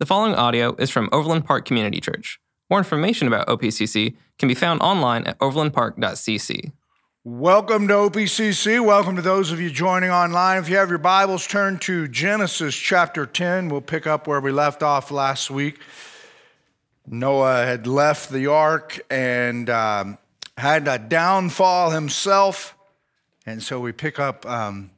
The following audio is from Overland Park Community Church. More information about OPCC can be found online at overlandpark.cc. Welcome to OPCC. Welcome to those of you joining online. If you have your Bibles, turn to Genesis chapter 10. We'll pick up where we left off last week. Noah had left the ark and um, had a downfall himself. And so we pick up um,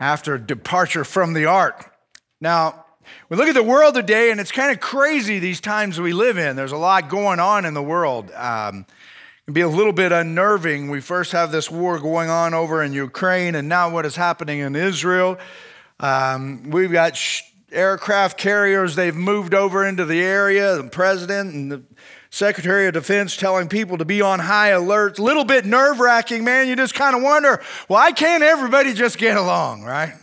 after departure from the ark. Now, we look at the world today, and it's kind of crazy these times we live in. There's a lot going on in the world. Um, it can be a little bit unnerving. We first have this war going on over in Ukraine, and now what is happening in Israel. Um, we've got sh- aircraft carriers, they've moved over into the area. The president and the Secretary of Defense telling people to be on high alert. A little bit nerve wracking, man. You just kind of wonder why can't everybody just get along, right?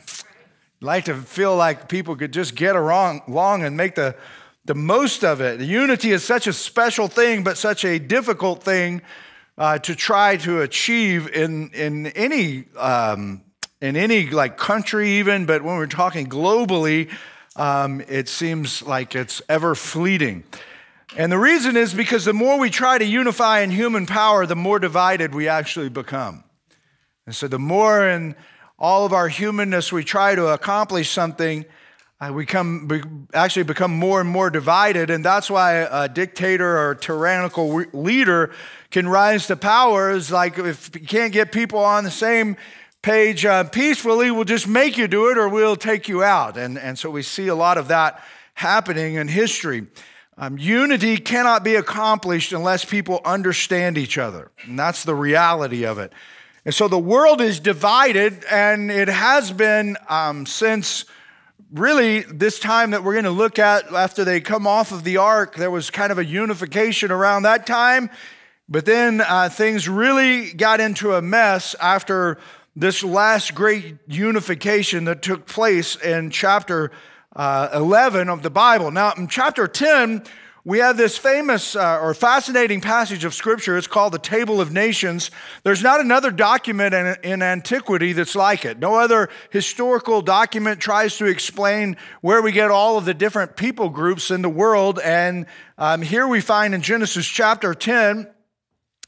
Like to feel like people could just get along and make the, the most of it. Unity is such a special thing, but such a difficult thing uh, to try to achieve in, in any um, in any like country even. But when we're talking globally, um, it seems like it's ever fleeting. And the reason is because the more we try to unify in human power, the more divided we actually become. And so the more in all of our humanness, we try to accomplish something, uh, we come, we actually become more and more divided. And that's why a dictator or a tyrannical leader can rise to power. Is like if you can't get people on the same page uh, peacefully, we'll just make you do it or we'll take you out. And, and so we see a lot of that happening in history. Um, unity cannot be accomplished unless people understand each other. And that's the reality of it. And so the world is divided, and it has been um, since really this time that we're going to look at after they come off of the ark. There was kind of a unification around that time, but then uh, things really got into a mess after this last great unification that took place in chapter uh, 11 of the Bible. Now, in chapter 10, we have this famous uh, or fascinating passage of scripture. It's called the Table of Nations. There's not another document in, in, antiquity that's like it. No other historical document tries to explain where we get all of the different people groups in the world. And um, here we find in Genesis chapter 10.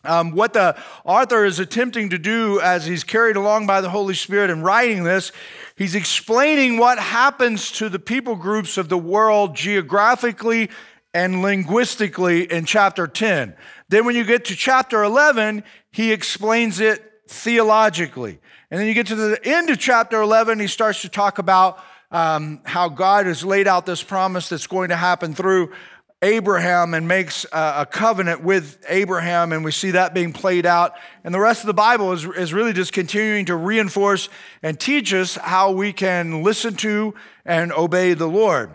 Um, what the author is attempting to do as he's carried along by the Holy Spirit in writing this, he's explaining what happens to the people groups of the world geographically and linguistically in chapter 10. Then, when you get to chapter 11, he explains it theologically. And then you get to the end of chapter 11, he starts to talk about um, how God has laid out this promise that's going to happen through Abraham and makes a, covenant with Abraham, and we see that being played out. And the rest of the Bible is, is really just continuing to reinforce and teach us how we can listen to and obey the Lord.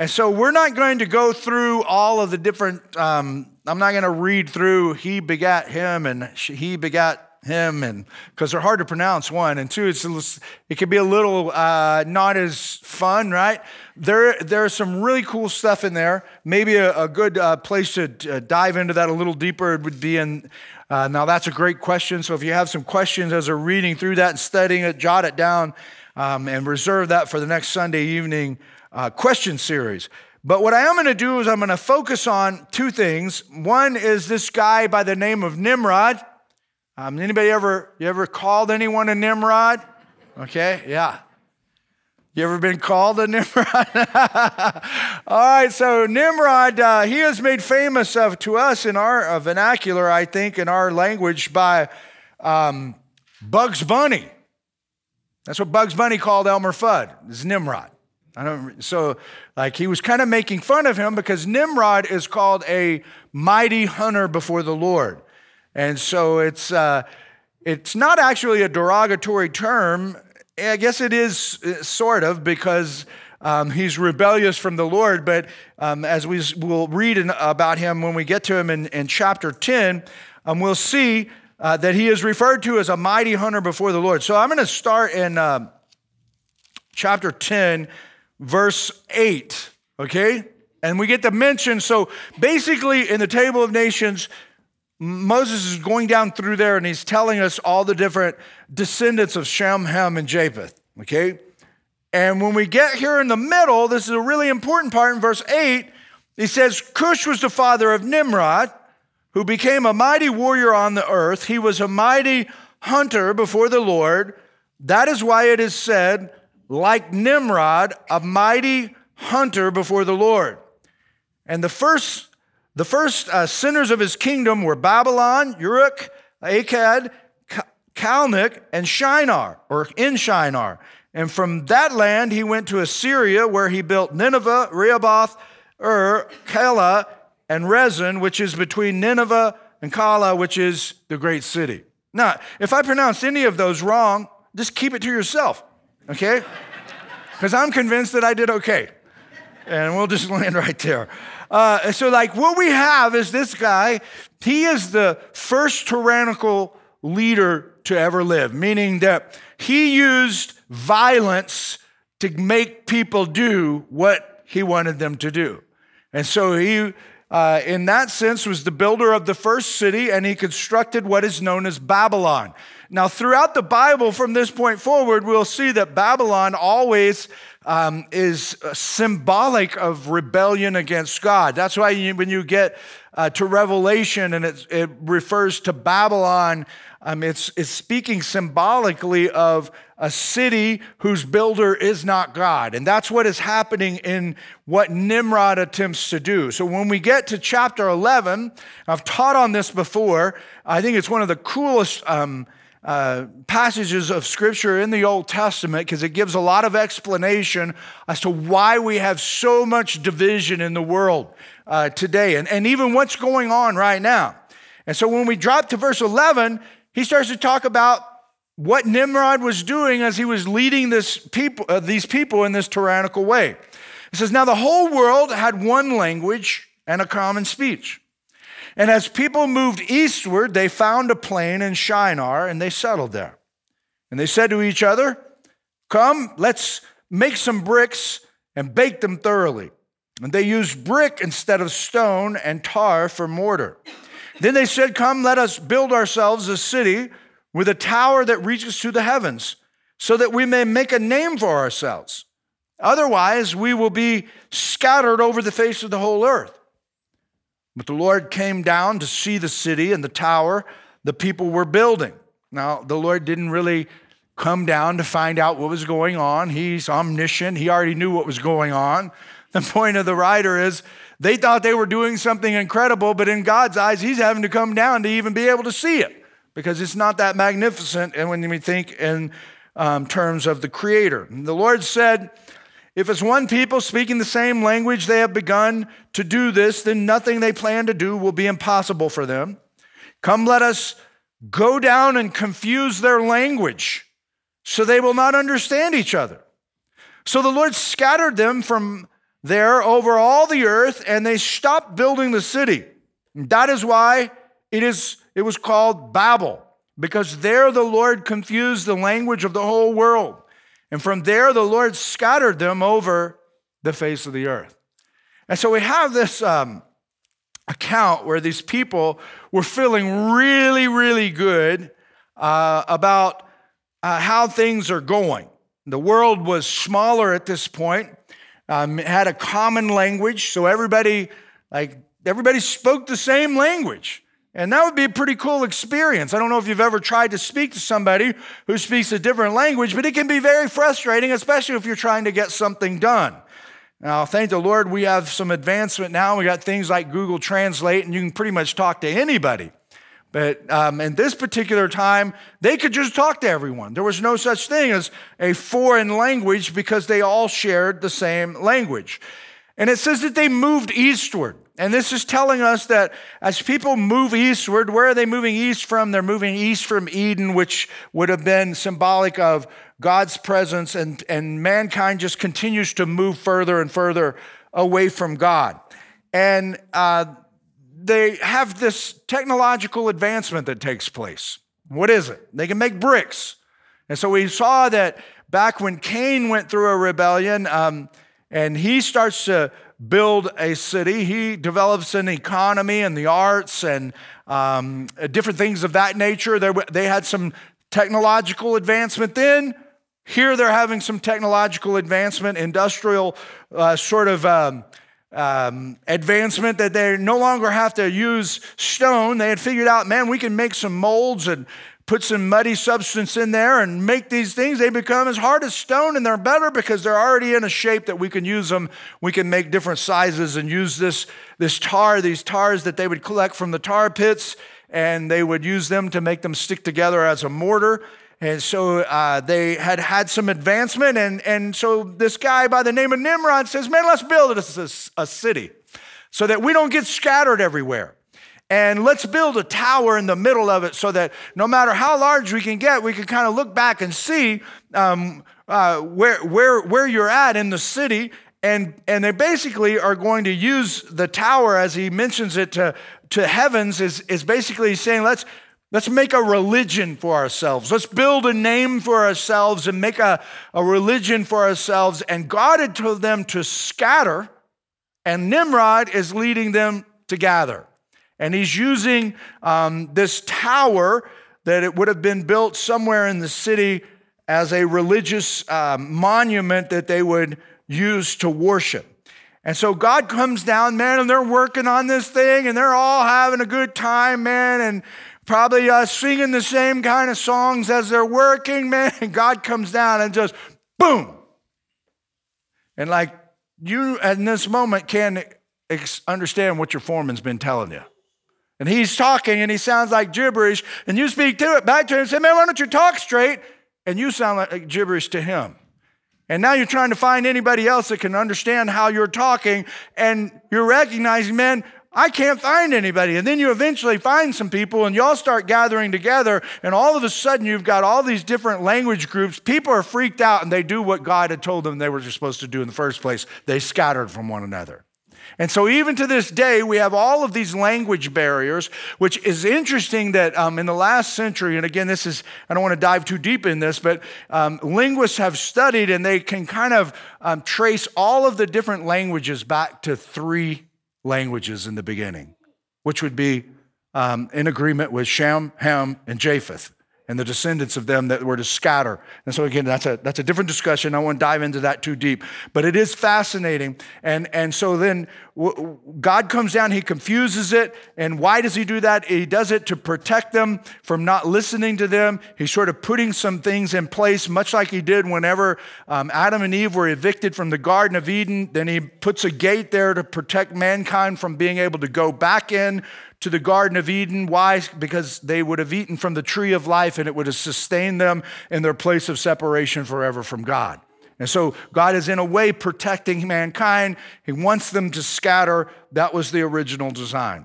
And so we're not going to go through all of the different, um, I'm not going to read through he begat him and he begat him and because they're hard to pronounce one. And two it's it can be a little uh, not as fun right? There there's some really cool stuff in there. Maybe a, a good uh, place to uh, dive into that a little deeper would be in uh, now that's a great question. So if you have some questions as you're reading through that and studying it jot it down um, and reserve that for the next sunday evening uh, question series. But what I am going to do is I'm going to focus on two things. One is this guy by the name of Nimrod. Um, anybody ever you ever called anyone a Nimrod? Okay, yeah. You ever been called a Nimrod? All right, so Nimrod, uh, he is made famous of, to us in our uh, vernacular, I think, in our language by um, Bugs Bunny. That's what Bugs Bunny called Elmer Fudd, is Nimrod. I don't, so, like, he was kind of making fun of him because Nimrod is called a mighty hunter before the Lord. And so it's, uh, it's not actually a derogatory term. I guess it is uh, sort of because um, he's rebellious from the Lord. But um, as we will read in, about him when we get to him in, in chapter 10, um, we'll see uh, that he is referred to as a mighty hunter before the Lord. So I'm going to start in uh, chapter 10 verse 8, okay? And we get to mention, so basically in the table of nations, Moses is going down through there and he's telling us all the different descendants of Shem, Ham, and Japheth, okay? And when we get here in the middle, this is a really important part in verse 8. He says, Cush was the father of Nimrod, who became a mighty warrior on the earth. He was a mighty hunter before the Lord. That is why it is said, like Nimrod, a mighty hunter before the Lord. And the first, the first uh, sinners of his kingdom were Babylon, Uruk, Akkad, Calneh, and Shinar, or in Shinar. And from that land he went to Assyria, where he built Nineveh, Rehoboth, Ur, Calah, and Resen, which is between Nineveh and Calah, which is the great city. Now, if I pronounce any of those wrong, just keep it to yourself, okay? Because I'm convinced that I did okay. And we'll just land right there. Uh, so, like, what we have is this guy, he is the first tyrannical leader to ever live, meaning that he used violence to make people do what he wanted them to do. And so he, uh, in that sense, was the builder of the first city, and he constructed what is known as Babylon. Now, throughout the Bible, from this point forward, we'll see that Babylon always um, is symbolic of rebellion against God. That's why you, when you get uh, to Revelation and it, it refers to Babylon, um, it's, it's speaking symbolically of a city whose builder is not God. And that's what is happening in what Nimrod attempts to do. So when we get to chapter 11, I've taught on this before. I think it's one of the coolest um, uh, passages of scripture in the Old Testament because it gives a lot of explanation as to why we have so much division in the world uh, today and, and even what's going on right now. And so when we drop to verse 11, he starts to talk about what Nimrod was doing as he was leading this people, uh, these people in this tyrannical way. He says, Now the whole world had one language and a common speech. And as people moved eastward, they found a plain in Shinar and they settled there. And they said to each other, Come, let's make some bricks and bake them thoroughly. And they used brick instead of stone and tar for mortar. Then they said, Come, let us build ourselves a city with a tower that reaches to the heavens, so that we may make a name for ourselves. Otherwise, we will be scattered over the face of the whole earth. But the Lord came down to see the city and the tower the people were building. Now, the Lord didn't really come down to find out what was going on. He's omniscient, He already knew what was going on. The point of the writer is they thought they were doing something incredible, but in God's eyes, He's having to come down to even be able to see it because it's not that magnificent. And when we think in um, terms of the Creator, the Lord said, if it's one people speaking the same language they have begun to do this, then nothing they plan to do will be impossible for them. Come, let us go down and confuse their language so they will not understand each other. So the Lord scattered them from there over all the earth, and they stopped building the city. That is why it, is, it was called Babel, because there the Lord confused the language of the whole world. And from there the Lord scattered them over the face of the earth. And so we have this um, account where these people were feeling really, really good uh, about uh, how things are going. The world was smaller at this point um, had a common language, so everybody, like, everybody spoke the same language. And that would be a pretty cool experience. I don't know if you've ever tried to speak to somebody who speaks a different language, but it can be very frustrating, especially if you're trying to get something done. Now, thank the Lord, we have some advancement now. We got things like Google Translate, and you can pretty much talk to anybody. But um, in this particular time, they could just talk to everyone. There was no such thing as a foreign language because they all shared the same language. And it says that they moved eastward. And this is telling us that as people move eastward, where are they moving east from? They're moving east from Eden, which would have been symbolic of God's presence, and, and mankind just continues to move further and further away from God. And uh, they have this technological advancement that takes place. What is it? They can make bricks. And so we saw that back when Cain went through a rebellion um, and he starts to build a city, he develops an economy and the arts and um, different things of that nature. There, they had some technological advancement then. Here they're having some technological advancement, industrial uh, sort of um, um, advancement that they no longer have to use stone. They had figured out, man, we can make some molds and put some muddy substance in there and make these things. They become as hard as stone and they're better because they're already in a shape that we can use them. We can make different sizes and use this, this tar, these tars that they would collect from the tar pits, and they would use them to make them stick together as a mortar. And so uh, they had had some advancement. And, and so this guy by the name of Nimrod says, Man, let's build a, a city so that we don't get scattered everywhere. And let's build a tower in the middle of it so that no matter how large we can get, we can kind of look back and see um, uh, where, where, where you're at in the city. And, and they basically are going to use the tower, as he mentions it to, to heavens, is, is basically saying, let's, Let's make a religion for ourselves. Let's build a name for ourselves and make a, a religion for ourselves. And God had told them to scatter, and Nimrod is leading them to gather. And he's using um, this tower that it would have been built somewhere in the city as a religious uh, monument that they would use to worship. And so God comes down, man, and they're working on this thing and they're all having a good time, man. And probably uh, singing the same kind of songs as they're working, man. And God comes down and just boom. And like you in this moment can ex- understand what your foreman's been telling you. And he's talking and he sounds like gibberish. And you speak to it back to him and say, Man, why don't you talk straight? And you sound like gibberish to him. And now you're trying to find anybody else that can understand how you're talking. And you're recognizing, man, I can't find anybody. And then you eventually find some people and y'all start gathering together, and all of a sudden you've got all these different language groups. People are freaked out and they do what God had told them they were supposed to do in the first place. They scattered from one another. And so, even to this day, we have all of these language barriers, which is interesting that um, in the last century, and again, this is, I don't want to dive too deep in this, but um, linguists have studied and they can kind of um, trace all of the different languages back to three languages in the beginning, which would be um, in agreement with Shem, Ham, and Japheth and the descendants of them that were to scatter. And so again, that's a that's a different discussion. I won't dive into that too deep, but it is fascinating. And and so then God comes down, He confuses it, and why does He do that? He does it to protect them from not listening to them. He's sort of putting some things in place, much like He did whenever um, Adam and Eve were evicted from the Garden of Eden. Then He puts a gate there to protect mankind from being able to go back in to the Garden of Eden. Why? Because they would have eaten from the tree of life and it would have sustained them in their place of separation forever from God. And so God is, in a way, protecting mankind. He wants them to scatter. That was the original design.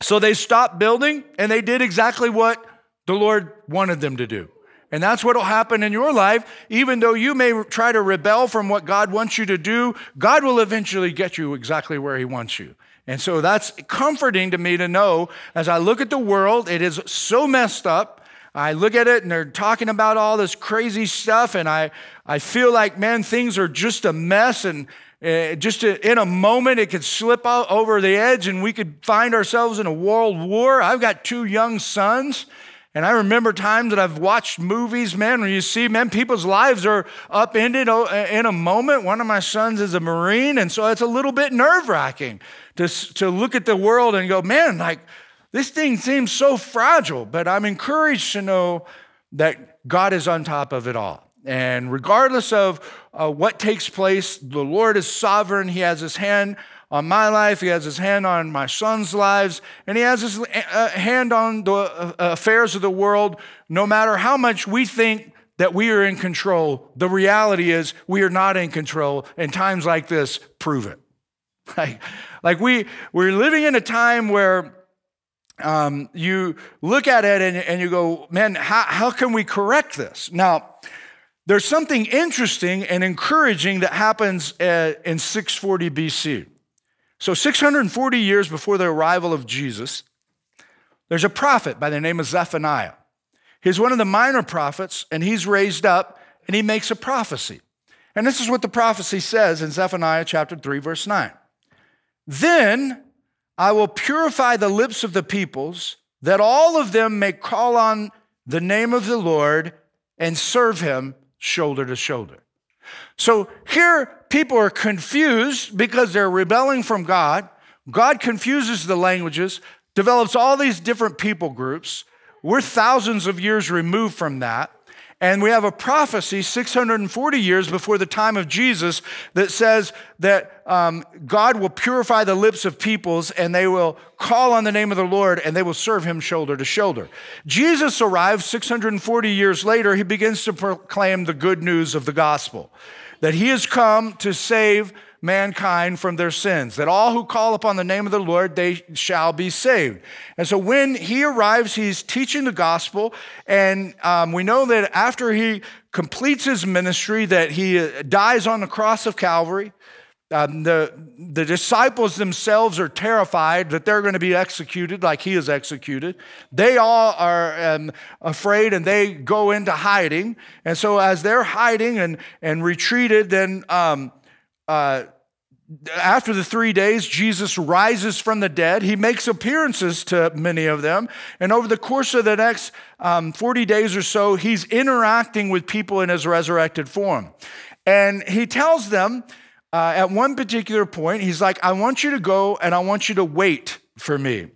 So they stopped building and they did exactly what the Lord wanted them to do. And that's what will happen in your life. Even though you may try to rebel from what God wants you to do, God will eventually get you exactly where He wants you. And so that's comforting to me to know as I look at the world, it is so messed up. I look at it and they're talking about all this crazy stuff, and I, I feel like, man, things are just a mess. And uh, just in a moment, it could slip out over the edge and we could find ourselves in a world war. I've got two young sons. And I remember times that I've watched movies, man, where you see, man, people's lives are upended in a moment. One of my sons is a Marine, and so it's a little bit nerve wracking to, to look at the world and go, man, like this thing seems so fragile. But I'm encouraged to know that God is on top of it all. And regardless of uh, what takes place, the Lord is sovereign. He has his hand on my life, He has His hand on my son's lives, and He has His uh, hand on the uh, affairs of the world. No matter how much we think that we are in control, the reality is we are not in control, and times like this prove it. Like, like we, we're living in a time where um, you look at it and, and you go, man, how, how can we correct this? Now, there's something interesting and encouraging that happens uh, in 640 BC. So, 640 years before the arrival of Jesus, there's a prophet by the name of Zephaniah. He's one of the minor prophets, and he's raised up and he makes a prophecy. And this is what the prophecy says in Zephaniah chapter 3, verse 9. Then I will purify the lips of the peoples, that all of them may call on the name of the Lord and serve him, shoulder to shoulder. So here, people are confused because they're rebelling from God. God confuses the languages, develops all these different people groups. We're thousands of years removed from that. And we have a prophecy 640 years before the time of Jesus that says that um, God will purify the lips of peoples and they will call on the name of the Lord and they will serve him shoulder to shoulder. Jesus arrives 640 years later. He begins to proclaim the good news of the gospel that he has come to save mankind from their sins, that all who call upon the name of the Lord, they shall be saved. And so when he arrives, he's teaching the gospel. And um, we know that after he completes his ministry, that he uh, dies on the cross of Calvary. Um, the, the disciples themselves are terrified that they're going to be executed like he is executed. They all are um, afraid and they go into hiding. And so, as they're hiding and, and retreated, then um, uh, after the three days, Jesus rises from the dead. He makes appearances to many of them. And over the course of the next um, 40 days or so, he's interacting with people in his resurrected form. And he tells them uh, at one particular point, he's like, I want you to go and I want you to wait for me.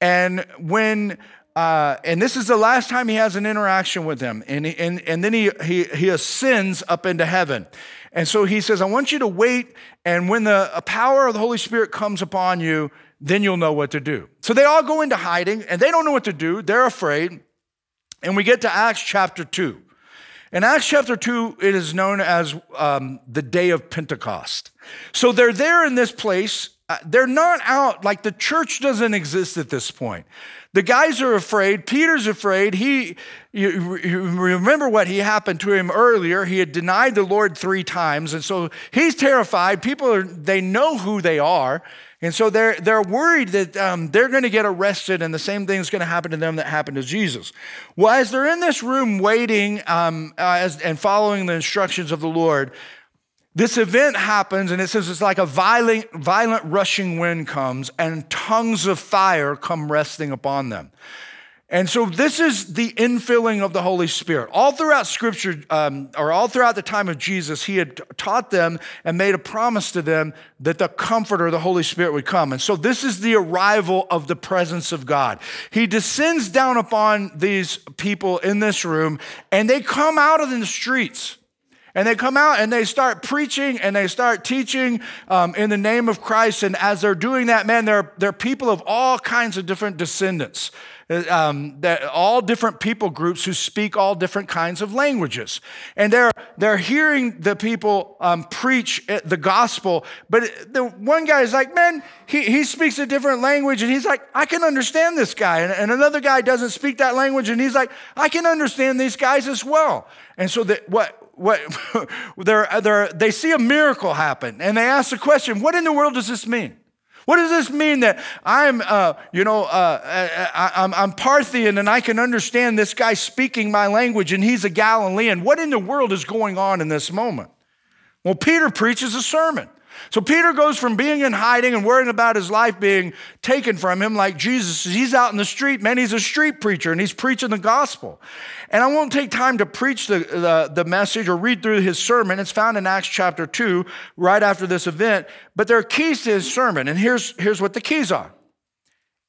And when uh, and this is the last time he has an interaction with them. And, and, and then he, he, he ascends up into heaven. And so he says, I want you to wait, and when the power of the Holy Spirit comes upon you, then you'll know what to do. So they all go into hiding, and they don't know what to do. They're afraid. And we get to Acts chapter 2. In Acts chapter 2, it is known as um, the day of Pentecost. So they're there in this place. Uh, they're not out, like the church doesn't exist at this point. The guys are afraid. Peter's afraid. He, you, you remember what he happened to him earlier. He had denied the Lord three times. And so he's terrified. People are, they know who they are. And so they're, they're worried that um, they're going to get arrested and the same thing is going to happen to them that happened to Jesus. Well, as they're in this room waiting um, uh, as, and following the instructions of the Lord, this event happens, and it says it's like a violent, violent rushing wind comes, and tongues of fire come resting upon them. And so, this is the infilling of the Holy Spirit. All throughout Scripture, um, or all throughout the time of Jesus, he had taught them and made a promise to them that the Comforter, the Holy Spirit, would come. And so, this is the arrival of the presence of God. He descends down upon these people in this room, and they come out of the streets. And they come out and they start preaching and they start teaching um, in the name of Christ. And as they're doing that, man, they're, they're people of all kinds of different descendants, uh, um, that, all different people groups who speak all different kinds of languages. And they're, they're hearing the people um, preach the gospel. But the one guy is like, man, he, he speaks a different language. And he's like, I can understand this guy. And, and another guy doesn't speak that language. And he's like, I can understand these guys as well. And so that what what they're, they're, they see a miracle happen and they ask the question, what in the world does this mean? What does this mean that I'm, uh, you know, uh, I, I'm, I'm Parthian and I can understand this guy speaking my language and he's a Galilean? What in the world is going on in this moment? Well, Peter preaches a sermon. So Peter goes from being in hiding and worrying about his life being taken from him, like Jesus. He's out in the street, man. He's a street preacher and he's preaching the gospel. And I won't take time to preach the, the, the, message or read through his sermon. It's found in Acts chapter 2, right after this event. But there are keys to his sermon. And here's, here's what the keys are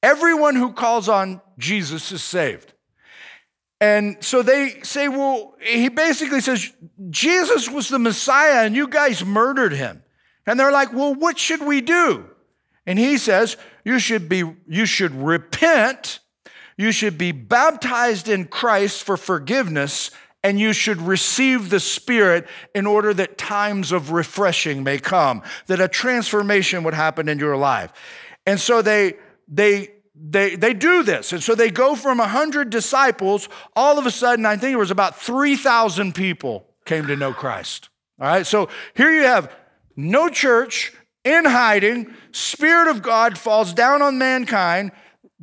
everyone who calls on Jesus is saved. And so they say, well, he basically says, Jesus was the Messiah and you guys murdered him. And they're like, well, what should we do? And he says, you should be, you should repent, you should be baptized in Christ for forgiveness, and you should receive the Spirit in order that times of refreshing may come, that a transformation would happen in your life. And so they, they, they, they do this. And so they go from 100 disciples, all of a sudden, I think it was about 3,000 people came to know Christ. All right, so here you have no church, in hiding, Spirit of God falls down on mankind.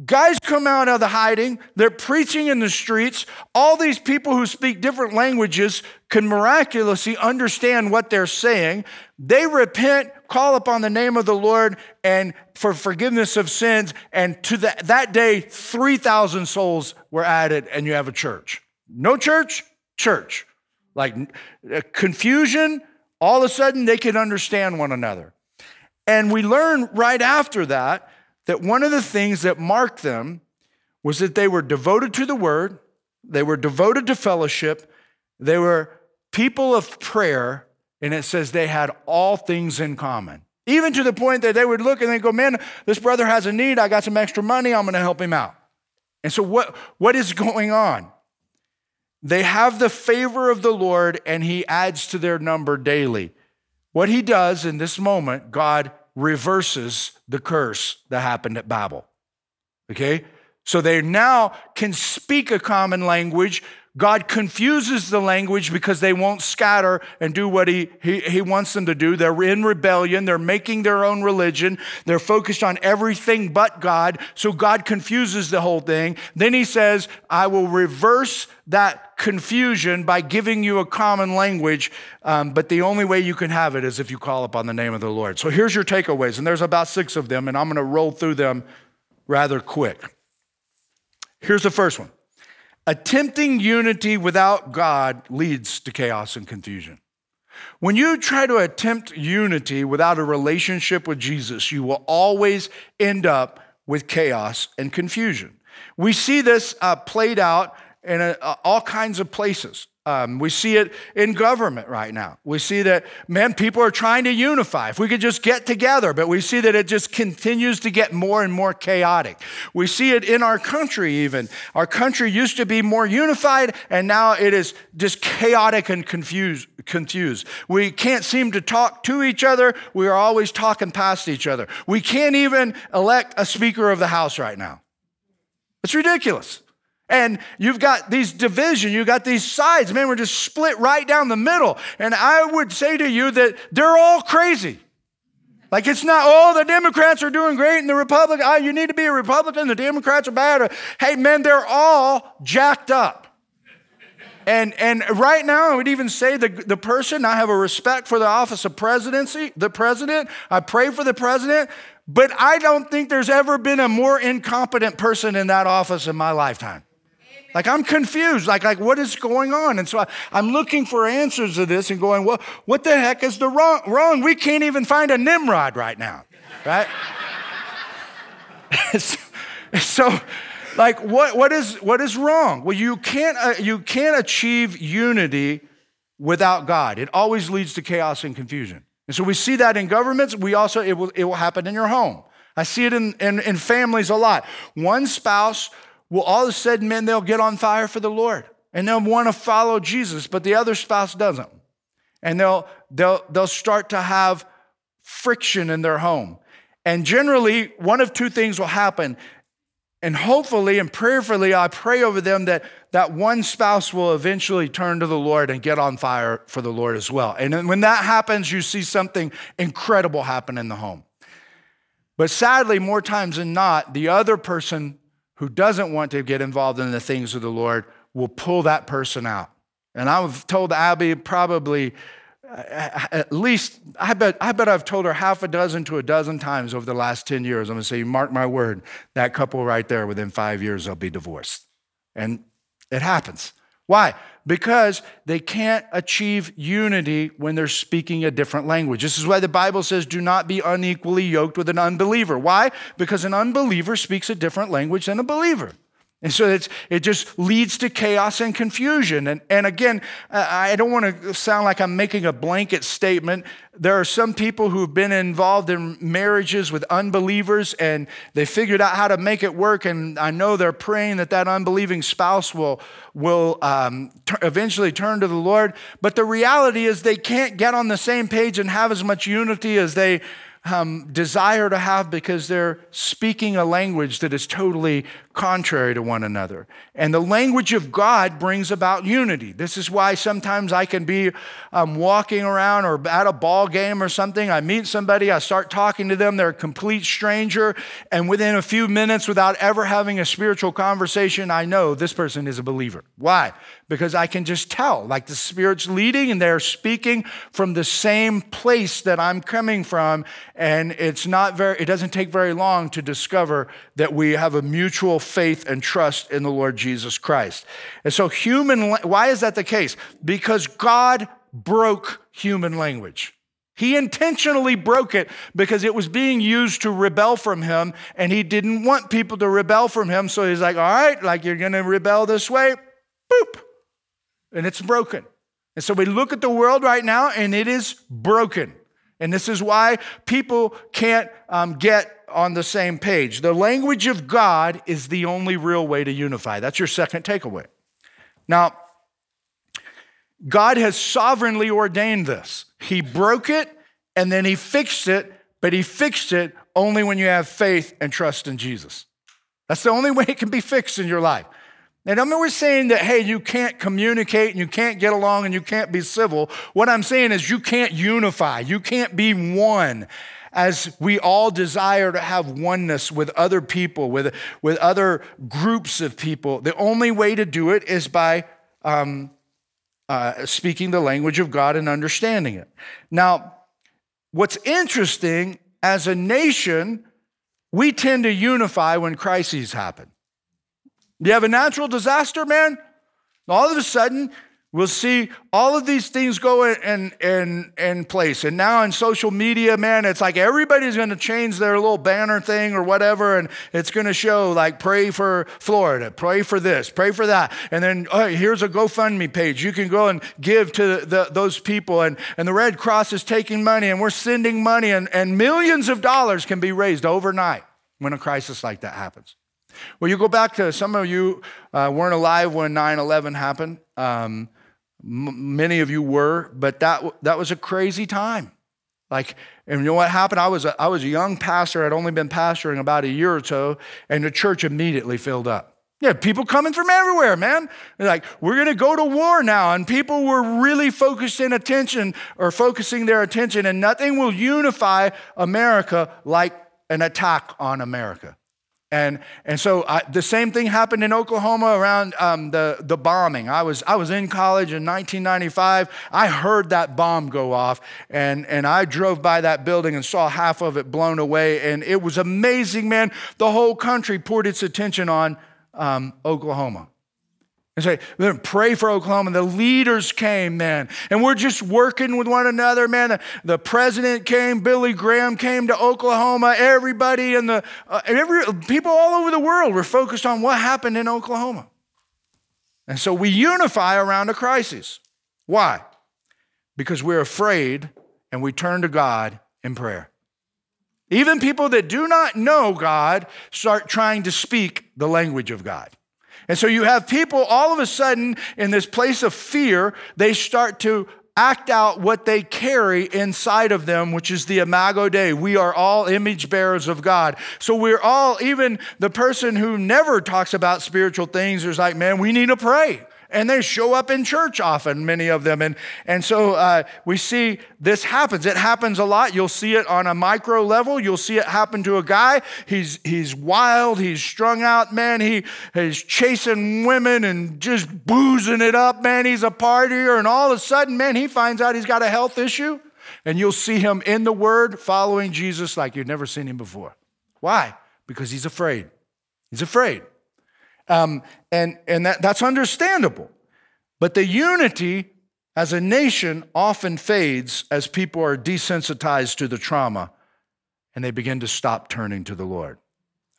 Guys come out of the hiding, they're preaching in the streets. All these people who speak different languages can miraculously understand what they're saying. They repent, call upon the name of the Lord and for forgiveness of sins. And to the, that day, 3,000 souls were added, and you have a church. No church, church. Like uh, confusion, all of a sudden they can understand one another. And we learn right after that that one of the things that marked them was that they were devoted to the word, they were devoted to fellowship, they were people of prayer, and it says they had all things in common. Even to the point that they would look and they go, Man, this brother has a need. I got some extra money. I'm going to help him out. And so, what, what is going on? They have the favor of the Lord, and he adds to their number daily. What he does in this moment, God reverses the curse that happened at Babel. Okay? So they now can speak a common language. God confuses the language because they won't scatter and do what he, he, he wants them to do. They're in rebellion. They're making their own religion. They're focused on everything but God. So God confuses the whole thing. Then he says, I will reverse that confusion by giving you a common language. Um, but the only way you can have it is if you call upon the name of the Lord. So here's your takeaways. And there's about six of them, and I'm going to roll through them rather quick. Here's the first one attempting unity without God leads to chaos and confusion. When you try to attempt unity without a relationship with Jesus, you will always end up with chaos and confusion. We see this uh, played out in a, all kinds of places. Um, we see it in government right now. We see that, man, people are trying to unify. If we could just get together, but we see that it just continues to get more and more chaotic. We see it in our country, even. Our country used to be more unified, and now it is just chaotic and confused. confused. We can't seem to talk to each other. We are always talking past each other. We can't even elect a Speaker of the House right now. It's ridiculous. And you've got these division, you've got these sides. Man, we're just split right down the middle. And I would say to you that they're all crazy. Like it's not, oh, the Democrats are doing great and the Republican, oh, you need to be a Republican, the Democrats are bad. Hey, man, they're all jacked up. And, and right now, I would even say the, the person, I have a respect for the office of presidency, the president. I pray for the president, but I don't think there's ever been a more incompetent person in that office in my lifetime. Like I'm confused. Like, like what is going on? And so I, am looking for answers to this and going, well, what the heck is the wrong, wrong? We can't even find a Nimrod right now, right? so, like, what, what, is, what is wrong? Well, you can't, uh, you can't achieve unity without God. It always leads to chaos and confusion. And so we see that in governments. We also, it will, it will happen in your home. I see it in, in, in families a lot. One spouse well, all of a sudden, men, they'll get on fire for the Lord and they'll want to follow Jesus, but the other spouse doesn't. And they'll, they'll, they'll start to have friction in their home. And generally, one of two things will happen. And hopefully and prayerfully, I pray over them that that one spouse will eventually turn to the Lord and get on fire for the Lord as well. And when that happens, you see something incredible happen in the home. But sadly, more times than not, the other person who doesn't want to get involved in the things of the Lord will pull that person out. And I've told Abby probably uh, at least, I bet, I bet I've told her half a dozen to a dozen times over the last 10 years. I'm gonna say, mark my word, that couple right there, within five years, they'll be divorced. And it happens. Why? Because they can't achieve unity when they're speaking a different language. This is why the Bible says, do not be unequally yoked with an unbeliever. Why? Because an unbeliever speaks a different language than a believer. And so it just leads to chaos and confusion. And, and again, I don't want to sound like I'm making a blanket statement. There are some people who've been involved in marriages with unbelievers and they figured out how to make it work. And I know they're praying that that unbelieving spouse will, will um, t- eventually turn to the Lord. But the reality is they can't get on the same page and have as much unity as they um, desire to have because they're speaking a language that is totally contrary to one another. And the language of God brings about unity. This is why sometimes I can be um, walking around or at a ball game or something. I meet somebody, I start talking to them, they're a complete stranger, and within a few minutes, without ever having a spiritual conversation, I know this person is a believer. Why? Because I can just tell, like the Spirit's leading and they're speaking from the same place that I'm coming from. And it's not very, it doesn't take very long to discover that we have a mutual faith and trust in the Lord Jesus Christ. And so, human, why is that the case? Because God broke human language. He intentionally broke it because it was being used to rebel from him, and he didn't want people to rebel from him. So he's like, All right, like you're going to rebel this way, boop, and it's broken. And so we look at the world right now, and it is broken. And this is why people can't um, get on the same page. The language of God is the only real way to unify. That's your second takeaway. Now, God has sovereignly ordained this. He broke it and then he fixed it, but he fixed it only when you have faith and trust in Jesus. That's the only way it can be fixed in your life. And I'm not saying that, hey, you can't communicate and you can't get along and you can't be civil. What I'm saying is you can't unify, you can't be one as we all desire to have oneness with other people, with, with other groups of people. The only way to do it is by um, uh, speaking the language of God and understanding it. Now, what's interesting, as a nation, we tend to unify when crises happen. You have a natural disaster, man, all of a sudden, We'll see all of these things go in, in, in place. And now in social media, man, it's like everybody's going to change their little banner thing or whatever, and it's going to show like, pray for Florida, pray for this, pray for that. And then oh, here's a GoFundMe page. You can go and give to the, those people. And, and the Red Cross is taking money, and we're sending money, and, and millions of dollars can be raised overnight when a crisis like that happens. Well, you go back to some of you uh, weren't alive when 9 11 happened. Um, M- many of you were, but that, that was a crazy time. Like, and you know what happened? I was, a, I was a young pastor. I'd only been pastoring about a year or so, and the church immediately filled up. Yeah, people coming from everywhere, man. They're like, we're going to go to war now. And people were really focusing attention or focusing their attention, and nothing will unify America like an attack on America. And, and so I, the same thing happened in Oklahoma around um, the, the bombing. I was, I was in college in 1995. I heard that bomb go off, and, and I drove by that building and saw half of it blown away. And it was amazing, man. The whole country poured its attention on um, Oklahoma and say, then pray for Oklahoma. The leaders came, man. And we're just working with one another, man. The, the president came, Billy Graham came to Oklahoma. Everybody and the uh, every, people all over the world were focused on what happened in Oklahoma. And so we unify around a crisis. Why? Because we're afraid and we turn to God in prayer. Even people that do not know God start trying to speak the language of God. And so you have people all of a sudden in this place of fear, they start to act out what they carry inside of them, which is the imago Dei. We are all image bearers of God. So we're all, even the person who never talks about spiritual things is like, man, we need to pray and they show up in church often, many of them. And, and so uh, we see this happens. It happens a lot. You'll see it on a micro level. You'll see it happen to a guy. He's, he's wild. He's strung out, man. He, he's chasing women and just boozing it up, man. He's a partier. And all of a sudden, man, he finds out he's got a health issue. And you'll see him in the Word following Jesus like you've never seen him before. Why? Because he's afraid. He's afraid. Um, and and that, that's understandable. But the unity as a nation often fades as people are desensitized to the trauma and they begin to stop turning to the Lord.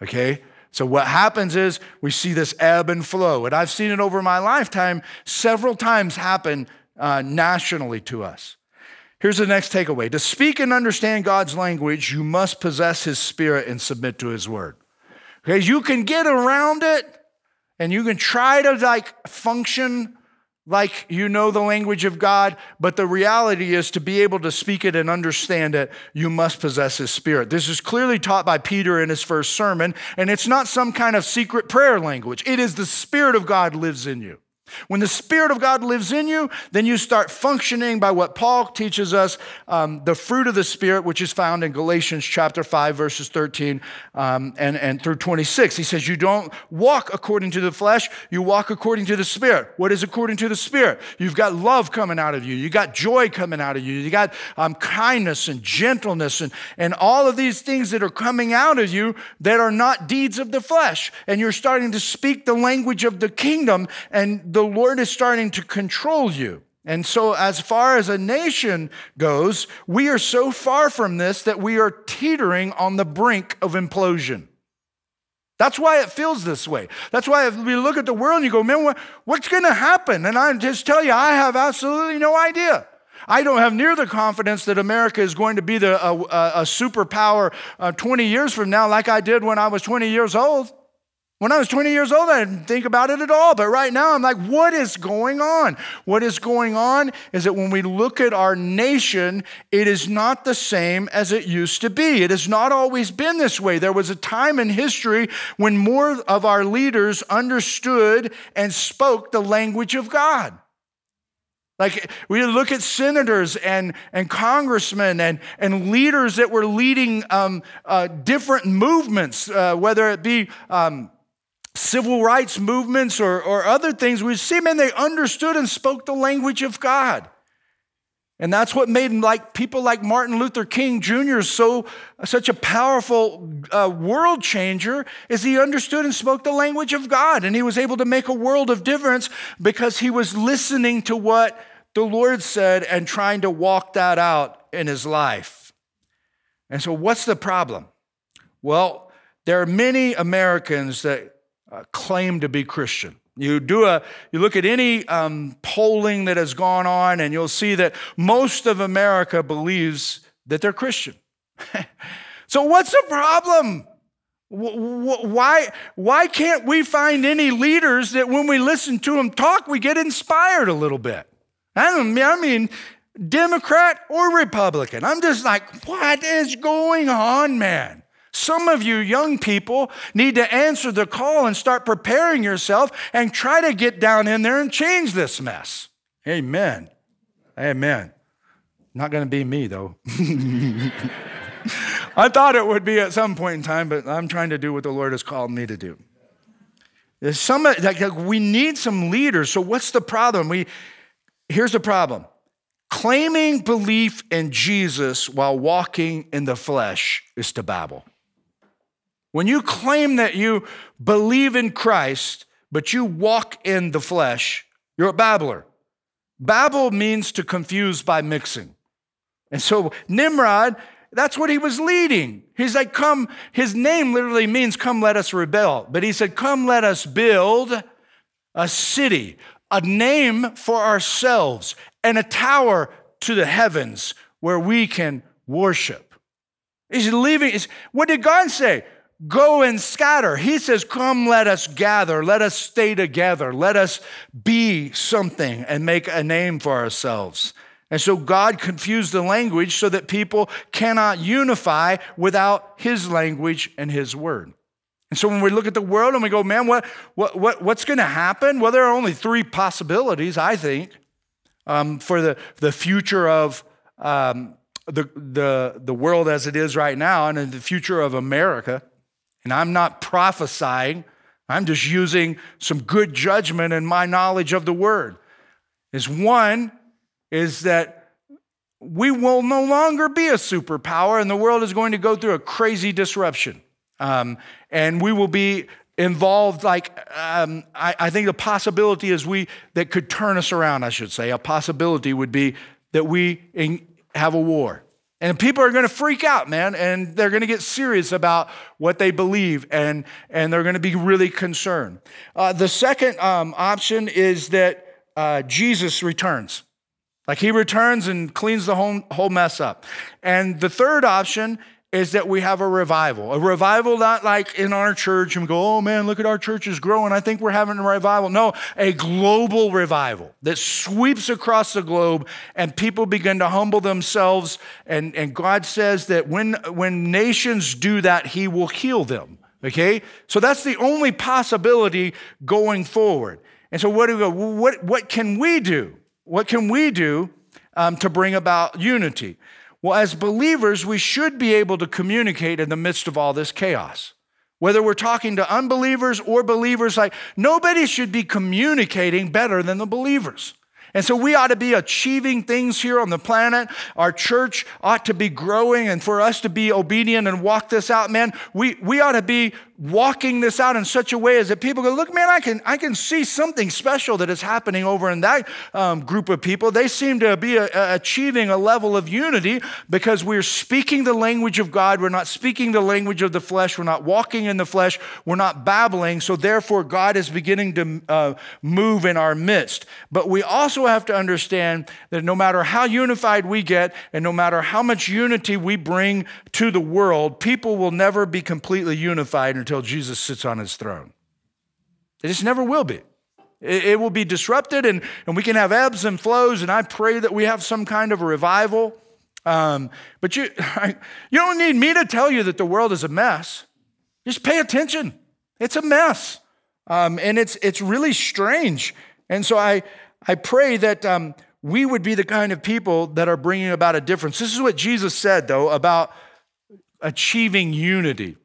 Okay? So, what happens is we see this ebb and flow. And I've seen it over my lifetime several times happen uh, nationally to us. Here's the next takeaway to speak and understand God's language, you must possess His Spirit and submit to His word. Okay, you can get around it and you can try to like function like you know the language of God, but the reality is to be able to speak it and understand it, you must possess His Spirit. This is clearly taught by Peter in his first sermon, and it's not some kind of secret prayer language. It is the Spirit of God lives in you. When the Spirit of God lives in you, then you start functioning by what Paul teaches us um, the fruit of the Spirit, which is found in Galatians chapter 5, verses 13 um, and, and through 26. He says, You don't walk according to the flesh, you walk according to the Spirit. What is according to the Spirit? You've got love coming out of you, you got joy coming out of you, you got um, kindness and gentleness and, and all of these things that are coming out of you that are not deeds of the flesh. And you're starting to speak the language of the kingdom and the the Lord is starting to control you. And so, as far as a nation goes, we are so far from this that we are teetering on the brink of implosion. That's why it feels this way. That's why if we look at the world and you go, man, what's going to happen? And I just tell you, I have absolutely no idea. I don't have near the confidence that America is going to be the, a, a, a superpower uh, 20 years from now, like I did when I was 20 years old. When I was 20 years old, I didn't think about it at all. But right now, I'm like, what is going on? What is going on is that when we look at our nation, it is not the same as it used to be. It has not always been this way. There was a time in history when more of our leaders understood and spoke the language of God. Like we look at senators and, and congressmen and, and leaders that were leading um, uh, different movements, uh, whether it be um, civil rights movements or, or other things, we see, man, they understood and spoke the language of God. And that's what made like people like Martin Luther King Jr. so such a powerful uh, world changer is he understood and spoke the language of God and he was able to make a world of difference because he was listening to what the Lord said and trying to walk that out in his life. And so what's the problem? Well, there are many Americans that uh, claim to be Christian. You do a, you look at any um, polling that has gone on, and you'll see that most of America believes that they're Christian. so, what's the problem? Why, why can't we find any leaders that when we listen to them talk, we get inspired a little bit? I, don't, I mean, Democrat or Republican. I'm just like, what is going on, man? Some of you young people need to answer the call and start preparing yourself and try to get down in there and change this mess. Amen. Amen. Not going to be me, though. I thought it would be at some point in time, but I'm trying to do what the Lord has called me to do. Some, like, we need some leaders. So, what's the problem? We, here's the problem claiming belief in Jesus while walking in the flesh is to babble. When you claim that you believe in Christ, but you walk in the flesh, you're a babbler. Babble means to confuse by mixing. And so Nimrod, that's what he was leading. He's like, come, his name literally means, come, let us rebel. But he said, come, let us build a city, a name for ourselves, and a tower to the heavens where we can worship. He's leaving. What did God say? Go and scatter. He says, Come, let us gather, let us stay together, let us be something and make a name for ourselves. And so God confused the language so that people cannot unify without His language and His word. And so when we look at the world and we go, man, what, what, what what's going to happen? Well, there are only three possibilities, I think, um, for the, the future of um, the, the, the world as it is right now and in the future of America. And I'm not prophesying, I'm just using some good judgment and my knowledge of the word. Is one is that we will no longer be a superpower and the world is going to go through a crazy disruption. Um, and we will be involved like um, I, I, think the possibility is we that could turn us around i should say a possibility would be that we in, have a war and people are going to freak out, man, and they're going to get serious about what they believe, and, and they're going to be really concerned. Uh, the second um, option is that uh, Jesus returns. Like he returns and cleans the whole, whole mess up. And the third option is that we have a revival. A revival not like in our church and we go, oh man, look at our church is growing. I think we're having a revival. No, a global revival that sweeps across the globe and people begin to humble themselves. And, and God says that when, when nations do that, He will heal them. Okay? So that's the only possibility going forward. And so, what do we go? What, what can we do? What can we do um, to bring about unity? Well, as believers, we should be able to communicate in the midst of all this chaos. Whether we're talking to unbelievers or believers, like nobody should be communicating better than the believers. And so we ought to be achieving things here on the planet. Our church ought to be growing, and for us to be obedient and walk this out, man, we, we ought to be walking this out in such a way as that people go, look, man, I can, I can see something special that is happening over in that um, group of people. They seem to be a, a achieving a level of unity because we're speaking the language of God. We're not speaking the language of the flesh. We're not walking in the flesh. We're not babbling. So therefore, God is beginning to uh, move in our midst. But we also have to understand that no matter how unified we get and no matter how much unity we bring to the world, people will never be completely unified until Jesus sits on his throne. It just never will be. It, it will be disrupted and, and we can have ebbs and flows, and I pray that we have some kind of a revival. Um, but you, you don't need me to tell you that the world is a mess. Just pay attention. It's a mess. Um, and it's, it's really strange. And so I, I pray that um, we would be the kind of people that are bringing about a difference. This is what Jesus said, though, about achieving unity.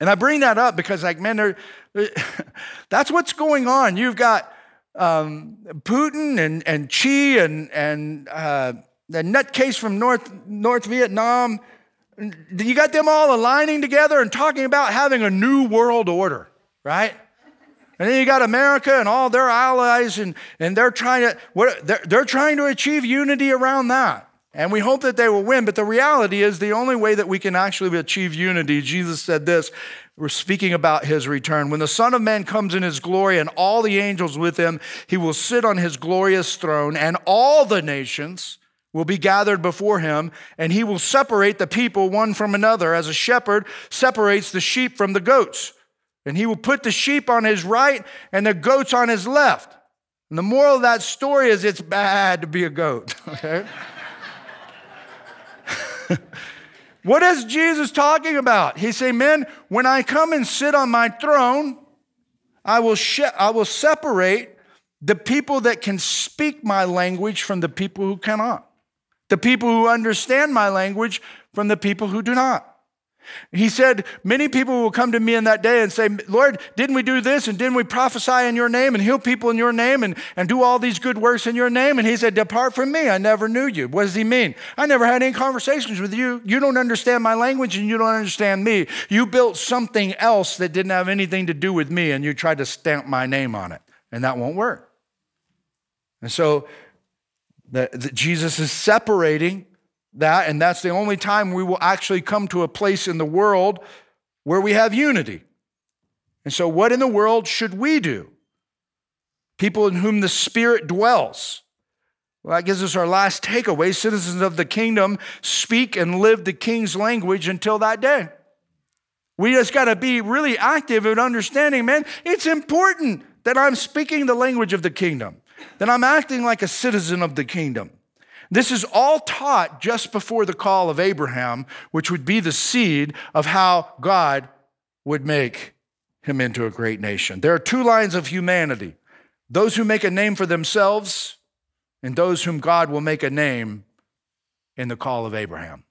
And I bring that up because, like, man, that's what's going on. You've got um, Putin and, and Xi and, and uh, the nutcase from North, North Vietnam. You got them all aligning together and talking about having a new world order, right? And then you got America and all their allies, and, and they're trying to what, they're, they're trying to achieve unity around that. And we hope that they will win. But the reality is, the only way that we can actually achieve unity, Jesus said this, we're speaking about his return. When the Son of Man comes in his glory and all the angels with him, he will sit on his glorious throne, and all the nations will be gathered before him, and he will separate the people one from another, as a shepherd separates the sheep from the goats. And he will put the sheep on his right and the goats on his left. And the moral of that story is it's bad to be a goat, okay? what is Jesus talking about? He's saying, Men, when I come and sit on my throne, I will, I will separate the people that can speak my language from the people who cannot, the people who understand my language from the people who do not. He said, Many people will come to me in that day and say, Lord, didn't we do this? And didn't we prophesy in your name and heal people in your name and, and do all these good works in your name? And he said, Depart from me. I never knew you. What does he mean? I never had any conversations with you. You don't understand my language and you don't understand me. You built something else that didn't have anything to do with me and you tried to stamp my name on it. And that won't work. And so the, the, Jesus is separating that, and that's the only time we will actually come to a place in the world where we have unity. And so, what in the world should we do? People in whom the Spirit dwells. Well, that gives us our last takeaway. Citizens of the kingdom speak and live the king's language until that day. We just got to be really active in understanding, man, it's important that I'm speaking the language of the kingdom, that I'm acting like a citizen of the kingdom. This is all taught just before the call of Abraham, which would be the seed of how God would make him into a great nation. There are two lines of humanity those who make a name for themselves, and those whom God will make a name in the call of Abraham.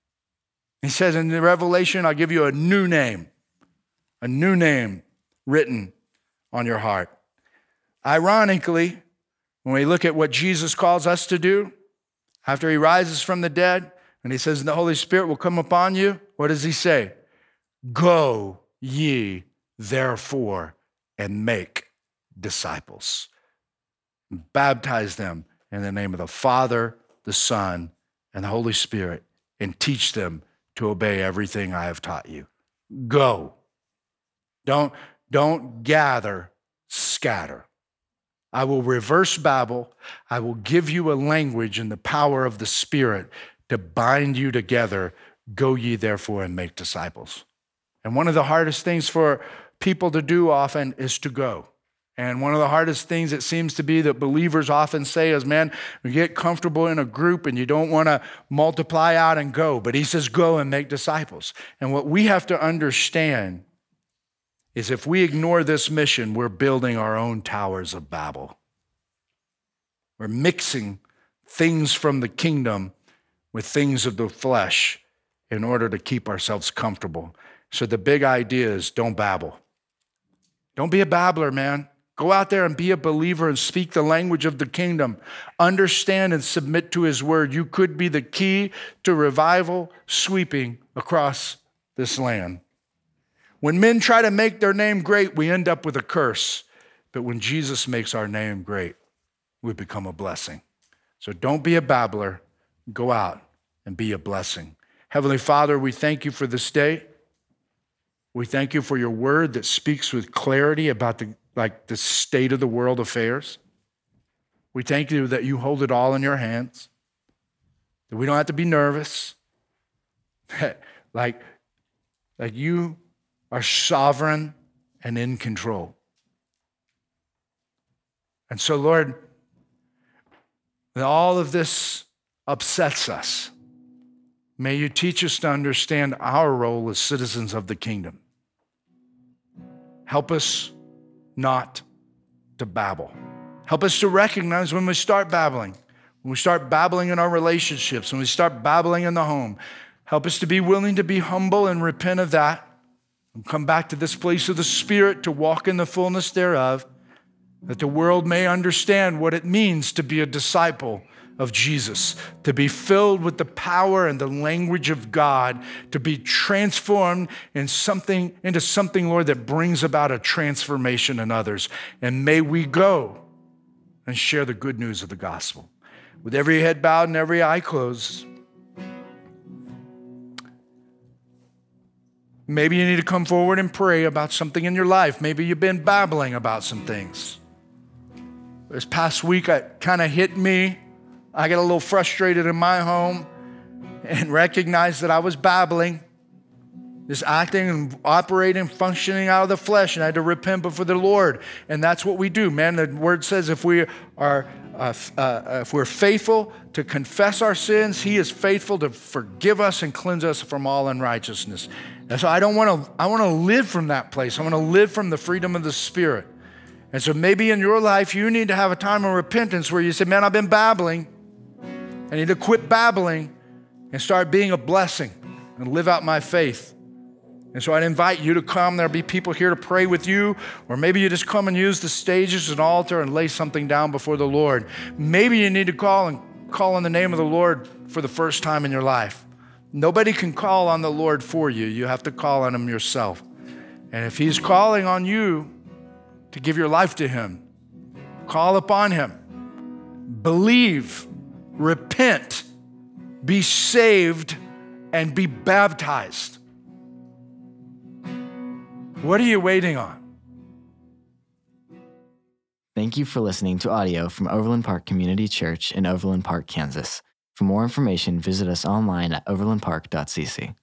He says in the Revelation, I'll give you a new name, a new name written on your heart. Ironically, when we look at what Jesus calls us to do, after he rises from the dead, and he says, the Holy Spirit will come upon you, what does he say? Go ye therefore and make disciples. Baptize them in the name of the Father, the Son, and the Holy Spirit, and teach them to obey everything I have taught you. Go. Don't, don't gather, scatter. I will reverse Babel. I will give you a language and the power of the Spirit to bind you together. Go ye therefore and make disciples. And one of the hardest things for people to do often is to go. And one of the hardest things it seems to be that believers often say is, man, you get comfortable in a group and you don't want to multiply out and go. But he says, go and make disciples. And what we have to understand is if we ignore this mission, we're building our own towers of Babel. We're mixing things from the kingdom with things of the flesh in order to keep ourselves comfortable. So the big idea is don't babble. Don't be a babbler, man. Go out there and be a believer and speak the language of the kingdom. Understand and submit to his word. You could be the key to revival sweeping across this land. When men try to make their name great, we end up with a curse. But when Jesus makes our name great, we become a blessing. So don't be a babbler. Go out and be a blessing. Heavenly Father, we thank you for this day. We thank you for your word that speaks with clarity about the like the state of the world affairs. We thank you that you hold it all in your hands, that we don't have to be nervous, like, like you are sovereign and in control. And so, Lord, all of this upsets us. May you teach us to understand our role as citizens of the kingdom. Help us not to babble. Help us to recognize when we start babbling, when we start babbling in our relationships, when we start babbling in the home. Help us to be willing to be humble and repent of that come back to this place of the Spirit to walk in the fullness thereof, that the world may understand what it means to be a disciple of Jesus, to be filled with the power and the language of God, to be transformed in something, into something, Lord, that brings about a transformation in others. And may we go and share the good news of the gospel. With every head bowed and every eye closed, Maybe you need to come forward and pray about something in your life. Maybe you've been babbling about some things. This past week, it kind of hit me I got a little frustrated in my home and recognized that I was babbling, just acting and operating, functioning out of the flesh, and I had to repent before the Lord. And that's what we do, man. The word says if we are uh, uh, if we're faithful to confess our sins, He is faithful to forgive us and cleanse us from all unrighteousness. And so I don't want to. I want to live from that place. I want to live from the freedom of the Spirit. And so maybe in your life you need to have a time of repentance where you say, "Man, I've been babbling." I need to quit babbling and start being a blessing and live out my faith. And so I'd invite you to come. There'll be people here to pray with you, or maybe you just come and use the stage as an altar and lay something down before the Lord. Maybe you need to call and call on the name of the Lord for the first time in your life. Nobody can call on the Lord for you. You have to call on Him yourself. And if He's calling on you to give your life to Him, call upon Him. Believe repent, be saved, and be baptized. What are you waiting on? Thank you for listening to audio from Overland Park Community Church in Overland Park, Kansas. For more information, visit us online at overlandpark.cc.